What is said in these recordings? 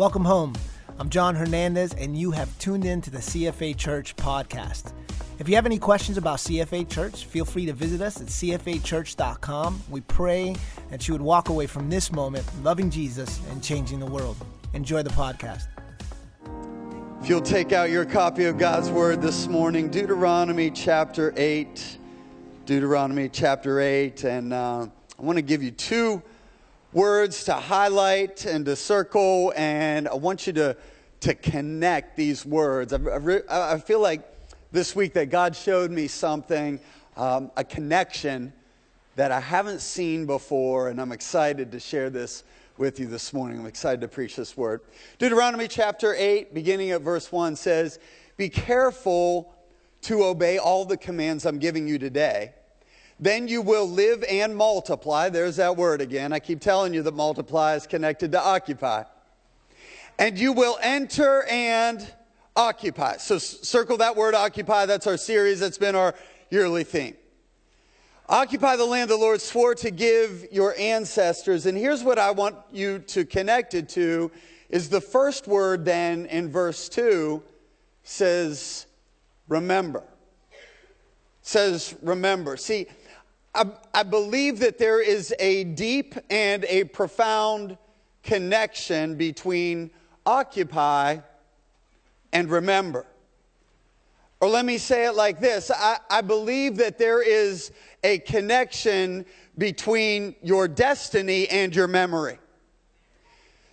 Welcome home. I'm John Hernandez, and you have tuned in to the CFA Church podcast. If you have any questions about CFA Church, feel free to visit us at cfachurch.com. We pray that you would walk away from this moment loving Jesus and changing the world. Enjoy the podcast. If you'll take out your copy of God's Word this morning, Deuteronomy chapter 8. Deuteronomy chapter 8. And uh, I want to give you two words to highlight and to circle, and I want you to, to connect these words. I, I, I feel like this week that God showed me something, um, a connection that I haven't seen before, and I'm excited to share this with you this morning. I'm excited to preach this word. Deuteronomy chapter 8, beginning at verse 1, says, Be careful to obey all the commands I'm giving you today. Then you will live and multiply. There's that word again. I keep telling you that multiply is connected to occupy. And you will enter and occupy. So circle that word occupy. That's our series. That's been our yearly theme. Occupy the land the Lord swore to give your ancestors. And here's what I want you to connect it to is the first word then in verse 2 says remember. Says remember. See, I, I believe that there is a deep and a profound connection between occupy and remember. Or let me say it like this I, I, believe that there is a connection between your destiny and your memory.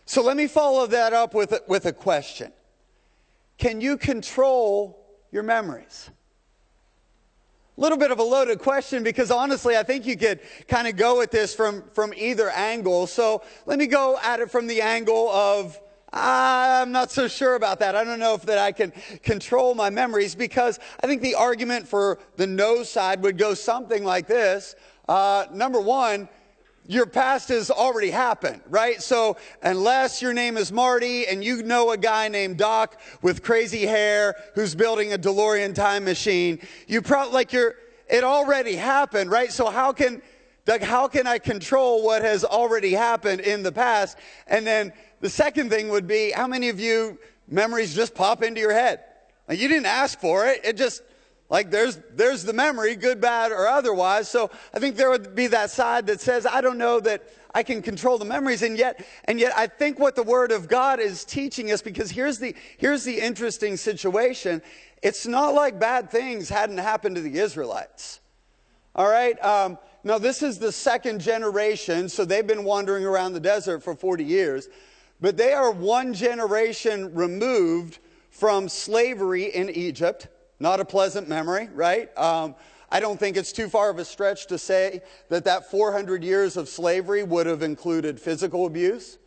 So let me follow that up with, with a question Can you control your memories? Little bit of a loaded question because honestly, I think you could kind of go at this from, from either angle. So let me go at it from the angle of I'm not so sure about that. I don't know if that I can control my memories because I think the argument for the no side would go something like this. Uh, number one, your past has already happened, right? So unless your name is Marty and you know a guy named Doc with crazy hair who's building a DeLorean time machine, you probably like you're it already happened, right? So how can Doug, how can I control what has already happened in the past? And then the second thing would be how many of you memories just pop into your head? Like you didn't ask for it. It just like there's there's the memory, good, bad, or otherwise. So I think there would be that side that says, I don't know that I can control the memories, and yet and yet I think what the Word of God is teaching us, because here's the here's the interesting situation. It's not like bad things hadn't happened to the Israelites. All right. Um, now this is the second generation, so they've been wandering around the desert for 40 years. But they are one generation removed from slavery in Egypt. Not a pleasant memory, right? Um, I don't think it's too far of a stretch to say that that 400 years of slavery would have included physical abuse,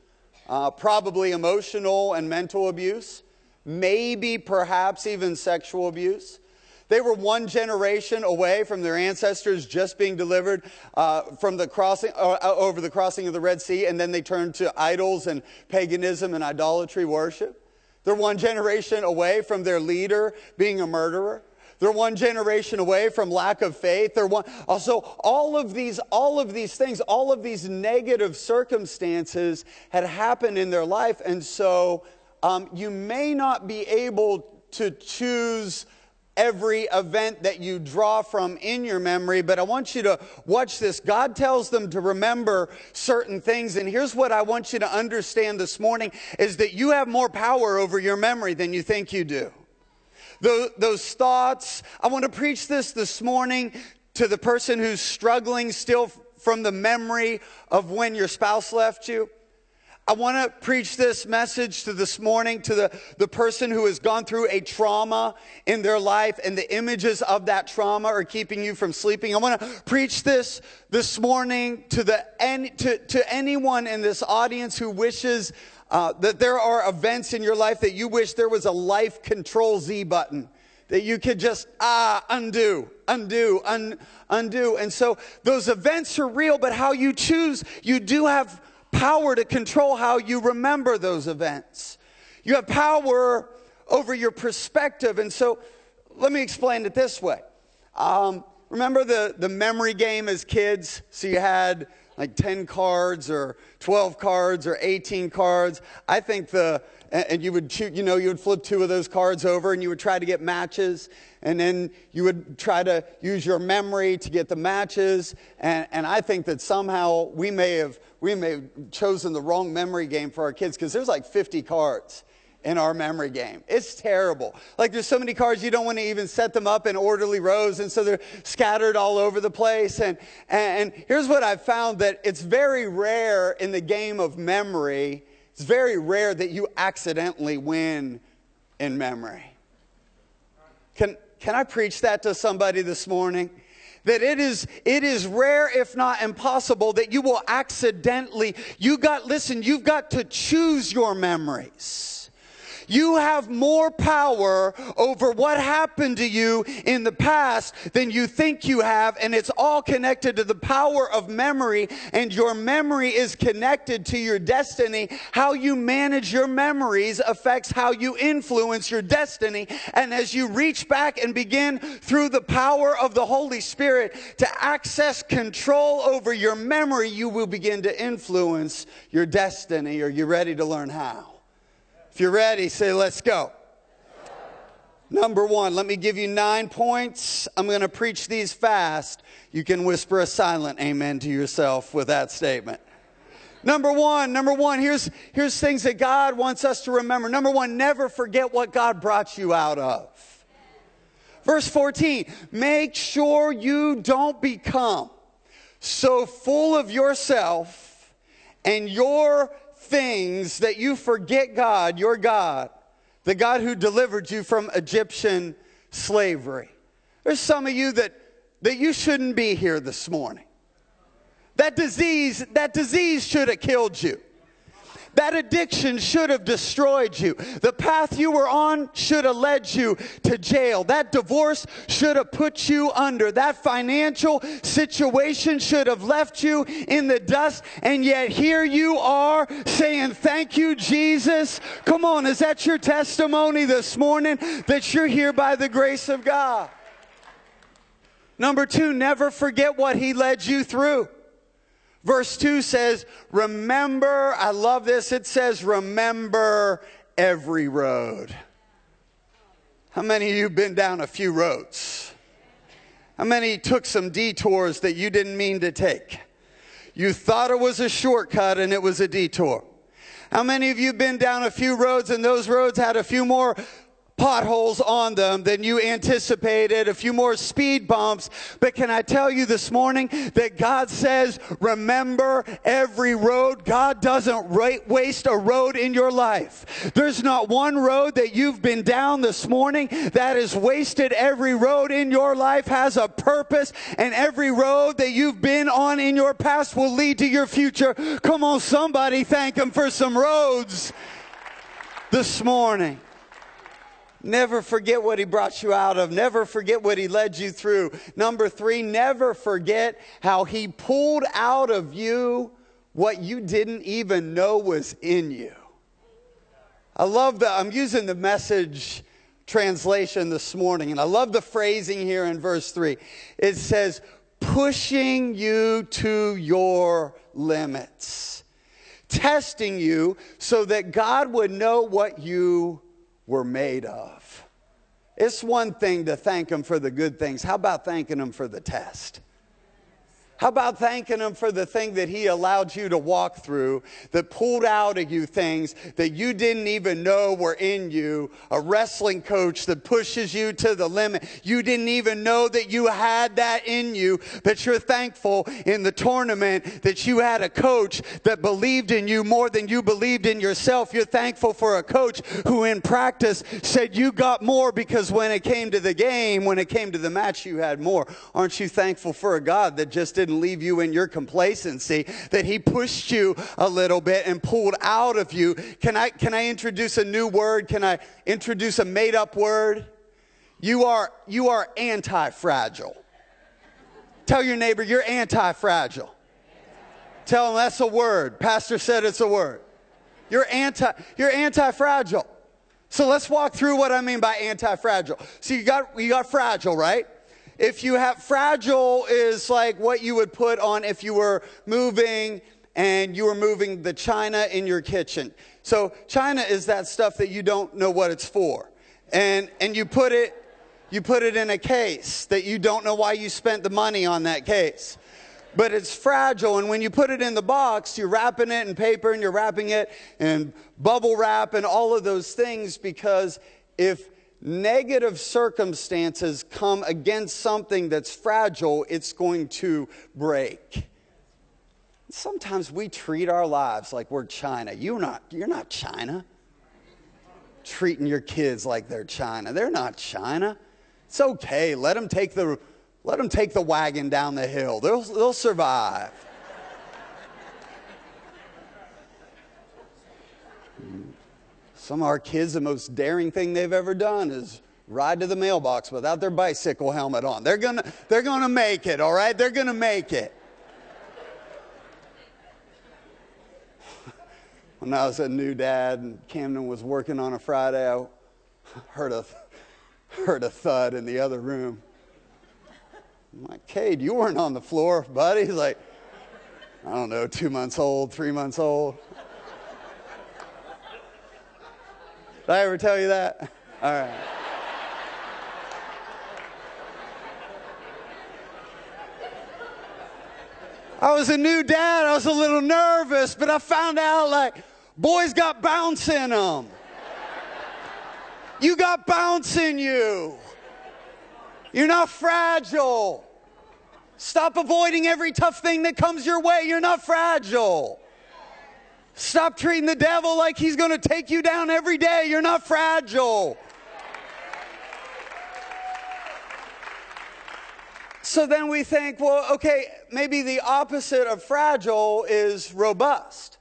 uh, probably emotional and mental abuse, maybe perhaps even sexual abuse. They were one generation away from their ancestors just being delivered uh, from the crossing, uh, uh, over the crossing of the Red Sea, and then they turned to idols and paganism and idolatry worship. They're one generation away from their leader being a murderer. They're one generation away from lack of faith. They're one, also all of these, all of these things, all of these negative circumstances had happened in their life, and so um, you may not be able to choose every event that you draw from in your memory, but I want you to watch this. God tells them to remember certain things. And here's what I want you to understand this morning is that you have more power over your memory than you think you do. Those thoughts, I want to preach this this morning to the person who's struggling still from the memory of when your spouse left you. I want to preach this message to this morning to the, the person who has gone through a trauma in their life and the images of that trauma are keeping you from sleeping. I want to preach this this morning to, the, any, to, to anyone in this audience who wishes uh, that there are events in your life that you wish there was a life control Z button that you could just ah undo undo un, undo and so those events are real but how you choose you do have power to control how you remember those events. You have power over your perspective. And so let me explain it this way. Um, remember the, the memory game as kids? So you had like 10 cards or 12 cards or 18 cards. I think the, and you would you know, you would flip two of those cards over and you would try to get matches. And then you would try to use your memory to get the matches. And, and I think that somehow we may have, we may have chosen the wrong memory game for our kids because there's like 50 cards in our memory game. It's terrible. Like there's so many cards you don't want to even set them up in orderly rows and so they're scattered all over the place and and here's what I've found that it's very rare in the game of memory. It's very rare that you accidentally win in memory. Can can I preach that to somebody this morning? that it is it is rare if not impossible that you will accidentally you got listen you've got to choose your memories you have more power over what happened to you in the past than you think you have, and it's all connected to the power of memory, and your memory is connected to your destiny. How you manage your memories affects how you influence your destiny. And as you reach back and begin through the power of the Holy Spirit to access control over your memory, you will begin to influence your destiny. Are you ready to learn how? You're ready, say, let's go. Number one, let me give you nine points. I'm going to preach these fast. You can whisper a silent amen to yourself with that statement. Number one, number one, here's, here's things that God wants us to remember. Number one, never forget what God brought you out of. Verse 14, make sure you don't become so full of yourself and your things that you forget God, your God, the God who delivered you from Egyptian slavery. There's some of you that, that you shouldn't be here this morning. That disease, that disease should have killed you. That addiction should have destroyed you. The path you were on should have led you to jail. That divorce should have put you under. That financial situation should have left you in the dust. And yet here you are saying, Thank you, Jesus. Come on, is that your testimony this morning that you're here by the grace of God? Number two, never forget what He led you through. Verse 2 says, Remember, I love this. It says, Remember every road. How many of you been down a few roads? How many took some detours that you didn't mean to take? You thought it was a shortcut and it was a detour. How many of you been down a few roads and those roads had a few more potholes on them than you anticipated, a few more speed bumps. But can I tell you this morning that God says, remember every road. God doesn't waste a road in your life. There's not one road that you've been down this morning that is wasted. Every road in your life has a purpose, and every road that you've been on in your past will lead to your future. Come on, somebody thank Him for some roads this morning. Never forget what he brought you out of. Never forget what he led you through. Number three, never forget how he pulled out of you what you didn't even know was in you. I love that. I'm using the message translation this morning, and I love the phrasing here in verse three. It says, pushing you to your limits, testing you so that God would know what you were made of. It's one thing to thank Him for the good things. How about thanking Him for the test? How about thanking Him for the thing that He allowed you to walk through, that pulled out of you things that you didn't even know were in you? A wrestling coach that pushes you to the limit. You didn't even know that you had that in you, but you're thankful in the tournament that you had a coach that believed in you more than you believed in yourself. You're thankful for a coach who, in practice, said you got more because when it came to the game, when it came to the match, you had more. Aren't you thankful for a God that just didn't? Didn't leave you in your complacency, that He pushed you a little bit and pulled out of you. Can I, can I introduce a new word? Can I introduce a made up word? You are, you are anti fragile. Tell your neighbor you're anti fragile. Tell them that's a word. Pastor said it's a word. You're anti, you're anti-fragile. So let's walk through what I mean by anti-fragile. So you got, you got fragile, right? If you have fragile is like what you would put on if you were moving and you were moving the china in your kitchen. So china is that stuff that you don't know what it's for. And and you put it you put it in a case that you don't know why you spent the money on that case. But it's fragile, and when you put it in the box, you're wrapping it in paper and you're wrapping it in bubble wrap and all of those things because if negative circumstances come against something that's fragile, it's going to break. Sometimes we treat our lives like we're China. You're not, you're not China. Treating your kids like they're China. They're not China. It's okay. Let them take the, let them take the wagon down the hill. They'll, they'll survive. Some of our kids, the most daring thing they've ever done is ride to the mailbox without their bicycle helmet on. They're gonna, they're gonna make it, all right? They're gonna make it. when I was a new dad and Camden was working on a Friday, I heard a, heard a thud in the other room. I'm like, Cade, you weren't on the floor, buddy. He's like, I don't know, two months old, three months old. Did I ever tell you that? All right. I was a new dad. I was a little nervous, but I found out like boys got bounce in them. You got bounce in you. You're not fragile. Stop avoiding every tough thing that comes your way. You're not fragile. Stop treating the devil like he's going to take you down every day. You're not fragile. So then we think, well, okay, maybe the opposite of fragile is robust.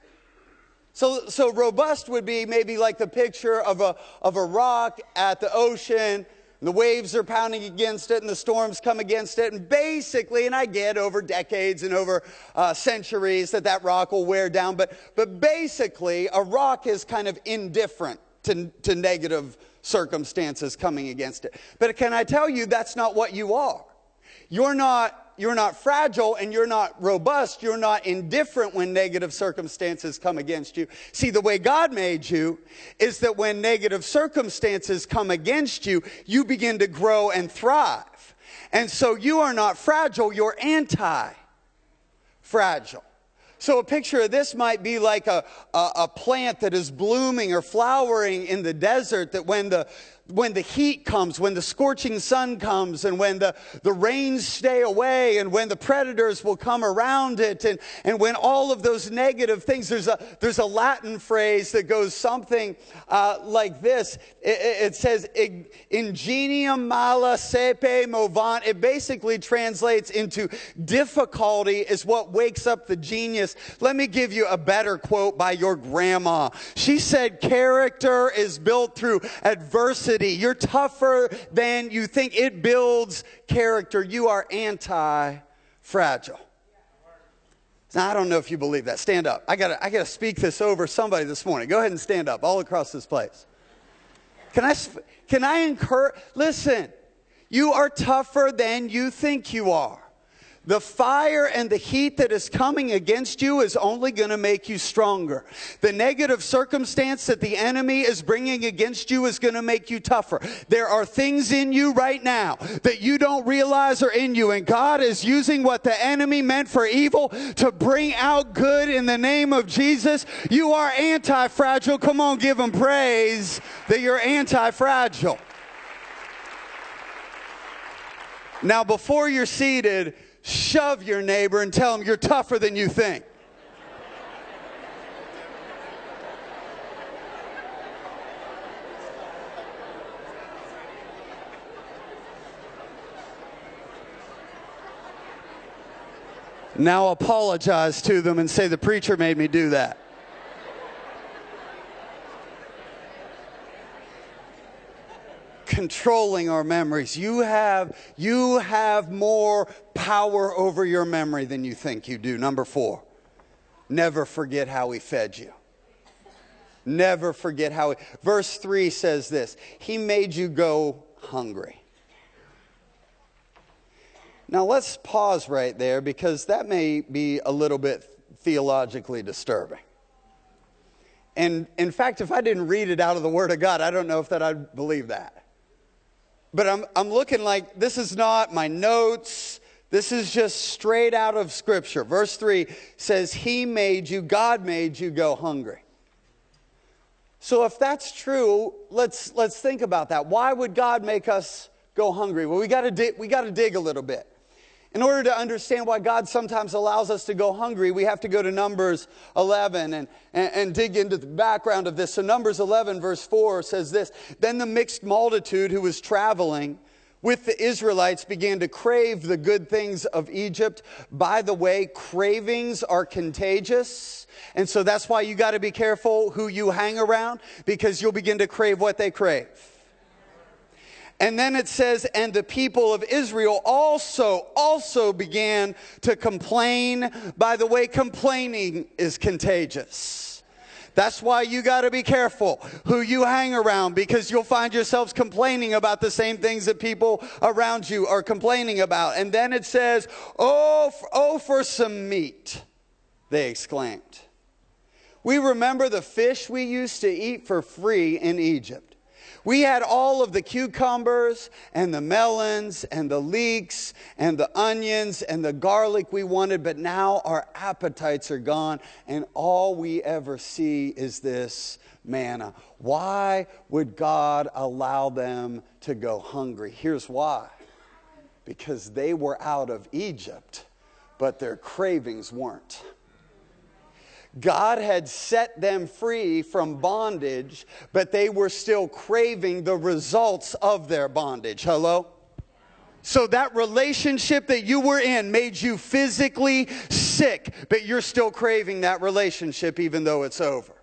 So, so robust would be maybe like the picture of a, of a rock at the ocean the waves are pounding against it and the storms come against it. And basically, and I get over decades and over uh, centuries that that rock will wear down, but, but basically, a rock is kind of indifferent to, to negative circumstances coming against it. But can I tell you, that's not what you are. You're not you're not fragile and you're not robust. You're not indifferent when negative circumstances come against you. See, the way God made you is that when negative circumstances come against you, you begin to grow and thrive. And so you are not fragile, you're anti fragile. So a picture of this might be like a, a, a, plant that is blooming or flowering in the desert that when the when the heat comes, when the scorching sun comes, and when the, the rains stay away, and when the predators will come around it, and, and when all of those negative things, there's a, there's a Latin phrase that goes something uh, like this. It, it says, ingenium mala saepe movant. It basically translates into difficulty is what wakes up the genius. Let me give you a better quote by your grandma. She said, character is built through adversity you're tougher than you think. It builds character. You are anti fragile. Now, I don't know if you believe that. Stand up. I got I to speak this over somebody this morning. Go ahead and stand up all across this place. Can I, can I encourage? Listen, you are tougher than you think you are. The fire and the heat that is coming against you is only going to make you stronger. The negative circumstance that the enemy is bringing against you is going to make you tougher. There are things in you right now that you don't realize are in you, and God is using what the enemy meant for evil to bring out good in the name of Jesus. You are anti fragile. Come on, give him praise that you're anti fragile. Now, before you're seated, shove your neighbor and tell him you're tougher than you think. Now apologize to them and say the preacher made me do that. Controlling our memories. You have, you have more power over your memory than you think you do. Number four, never forget how he fed you. Never forget how he, verse 3 says this He made you go hungry. Now, let's pause right there because that may be a little bit theologically disturbing. And in fact, if I didn't read it out of the Word of God, I don't know if that I'd believe that. But I'm, I'm looking like this is not my notes. This is just straight out of Scripture. Verse 3 says, He made you, God made you go hungry. So if that's true, let's, let's think about that. Why would God make us go hungry? Well, we got to we got to dig a little bit. In order to understand why God sometimes allows us to go hungry, we have to go to Numbers 11 and, and, and, dig into the background of this. So, Numbers 11, verse 4 says this Then the mixed multitude who was traveling with the Israelites began to crave the good things of Egypt. By the way, cravings are contagious. And so that's why you got to be careful who you hang around because you'll begin to crave what they crave. And then it says, and the people of Israel also, also began to complain. By the way, complaining is contagious. That's why you got to be careful who you hang around because you'll find yourselves complaining about the same things that people around you are complaining about. And then it says, Oh, oh, for some meat, they exclaimed. We remember the fish we used to eat for free in Egypt. We had all of the cucumbers and the melons and the leeks and the onions and the garlic we wanted, but now our appetites are gone and all we ever see is this manna. Why would God allow them to go hungry? Here's why because they were out of Egypt, but their cravings weren't. God had set them free from bondage, but they were still craving the results of their bondage. Hello? So that relationship that you were in made you physically sick, but you're still craving that relationship even though it's over.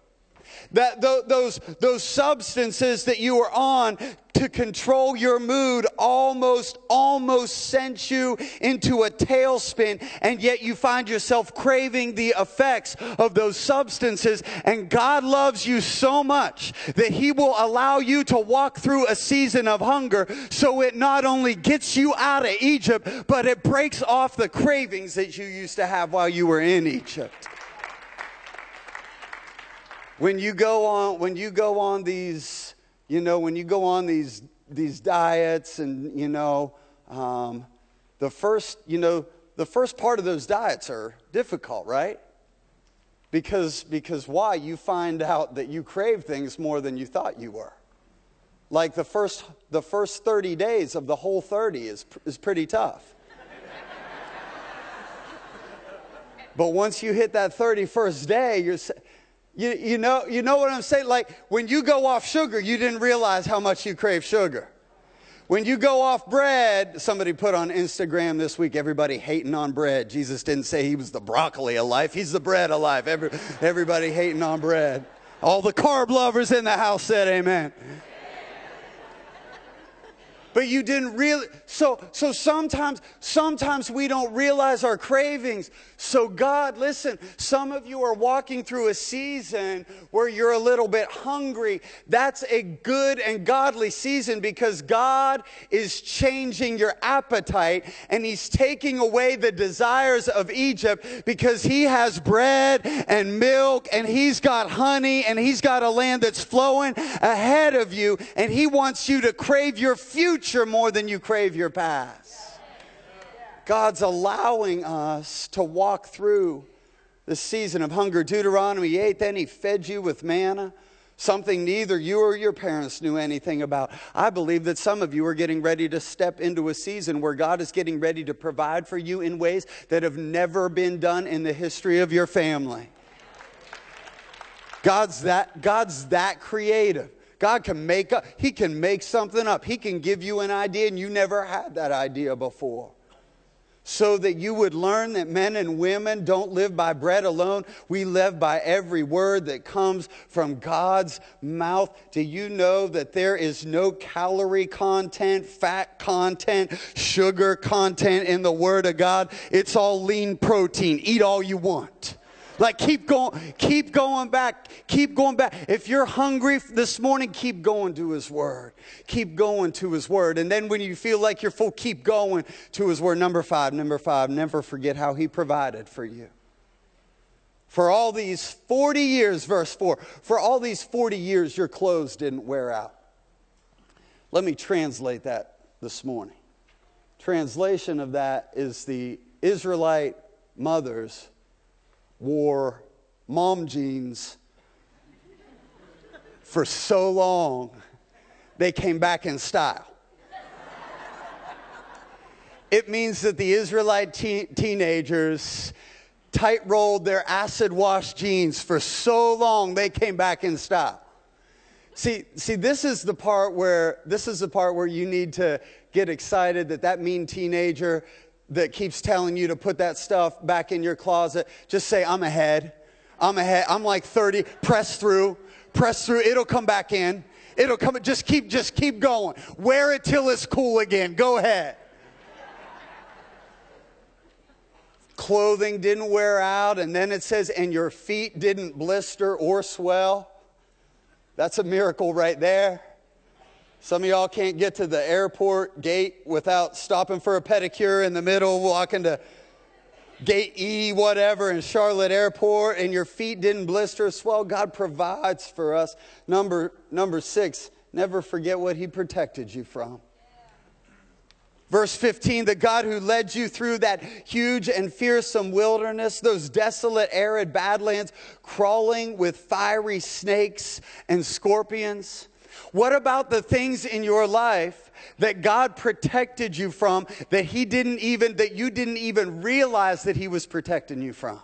That those, those substances that you were on to control your mood almost, almost sent you into a tailspin, and yet you find yourself craving the effects of those substances. And God loves you so much that He will allow you to walk through a season of hunger so it not only gets you out of Egypt, but it breaks off the cravings that you used to have while you were in Egypt when you go on when you go on these you know when you go on these these diets and you know um, the first you know the first part of those diets are difficult right? Because because why? You find out that you crave things more than you thought you were. Like the first the first 30 days of the Whole30 is is pretty tough. But once you hit that 31st day you're you, you, know, you know what I'm saying? Like when you go off sugar, you didn't realize how much you crave sugar. When you go off bread, somebody put on Instagram this week, everybody hating on bread. Jesus didn't say he was the broccoli of life, he's the bread of life. Every, everybody hating on bread. All the carb lovers in the house said amen but you didn't really so so sometimes sometimes we don't realize our cravings. So god listen some of you are walking through a season where you're a little bit hungry. That's a good and godly season because god is changing your appetite and he's taking away the desires of egypt because he has bread and milk and he's got honey and he's got a land that's flowing ahead of you and he wants you to crave your future future more than you crave your past. God's allowing us to walk through the season of hunger. Deuteronomy 8, then he fed you with manna, something neither you or your parents knew anything about. I believe that some of you are getting ready to step into a season where God is getting ready to provide for you in ways that have never been done in the history of your family. God's that, God's that creative. God can make up, He can make something up. He can give you an idea and you never had that idea before. So that you would learn that men and women don't live by bread alone. We live by every word that comes from God's mouth. Do you know that there is no calorie content, fat content, sugar content in the Word of God? It's all lean protein. Eat all you want. Like keep going, keep going back, keep going back. If you're hungry this morning, keep going to his word. Keep going to his word. And then when you feel like you're full, keep going to his word. Number five, number five, never forget how he provided for you. For all these 40 years, verse 4, for all these 40 years, your clothes didn't wear out. Let me translate that this morning. Translation of that is the Israelite mothers wore mom jeans for so long, they came back in style. It means that the Israelite te- teenagers tight rolled their acid wash jeans for so long they came back in style. See, see, this is the part where this is the part where you need to get excited that that mean teenager that keeps telling you to put that stuff back in your closet, just say, I'm ahead. I'm ahead. I'm like 30. Press through. Press through. It'll come back in. It'll come. Just keep, just keep going. Wear it till it's cool again. Go ahead. Clothing didn't wear out, and then it says, and your feet didn't blister or swell. That's a miracle right there. Some of y'all can't get to the airport gate without stopping for a pedicure in the middle, walking to gate E, whatever, in Charlotte Airport, and your feet didn't blister or swell. God provides for us. Number, number six, never forget what He protected you from. Verse 15, the God who led you through that huge and fearsome wilderness, those desolate, arid badlands, crawling with fiery snakes and scorpions. What about the things in your life that God protected you from that he didn't even that you didn't even realize that he was protecting you from?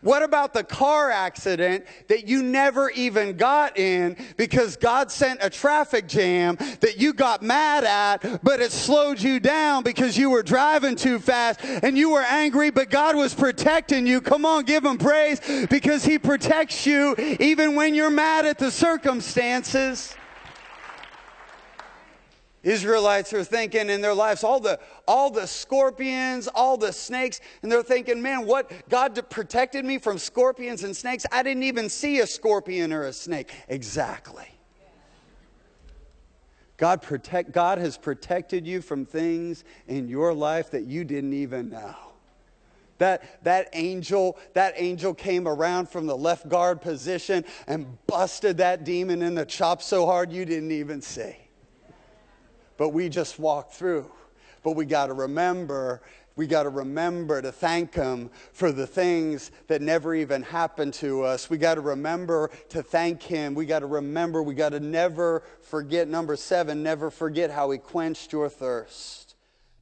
What about the car accident that you never even got in because God sent a traffic jam that you got mad at, but it slowed you down because you were driving too fast and you were angry, but God was protecting you? Come on, give him praise because he protects you even when you're mad at the circumstances. Israelites are thinking in their lives, all the, all the scorpions, all the snakes, and they're thinking, man, what? God protected me from scorpions and snakes? I didn't even see a scorpion or a snake. Exactly. God, protect, God has protected you from things in your life that you didn't even know. That, that angel, that angel came around from the left guard position and busted that demon in the chop so hard you didn't even see but we just walk through. But we got to remember, we got to remember to thank Him for the things that never even happened to us. We got to remember to thank Him. We got to remember, we got to never forget. Number seven, never forget how He quenched your thirst.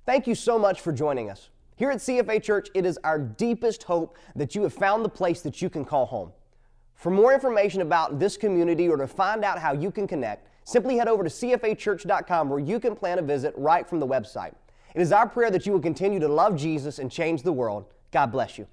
Thank you so much for joining us. Here at CFA Church, it is our deepest hope that you have found the place that you can call home. For more information about this community or to find out how you can connect, Simply head over to cfachurch.com where you can plan a visit right from the website. It is our prayer that you will continue to love Jesus and change the world. God bless you.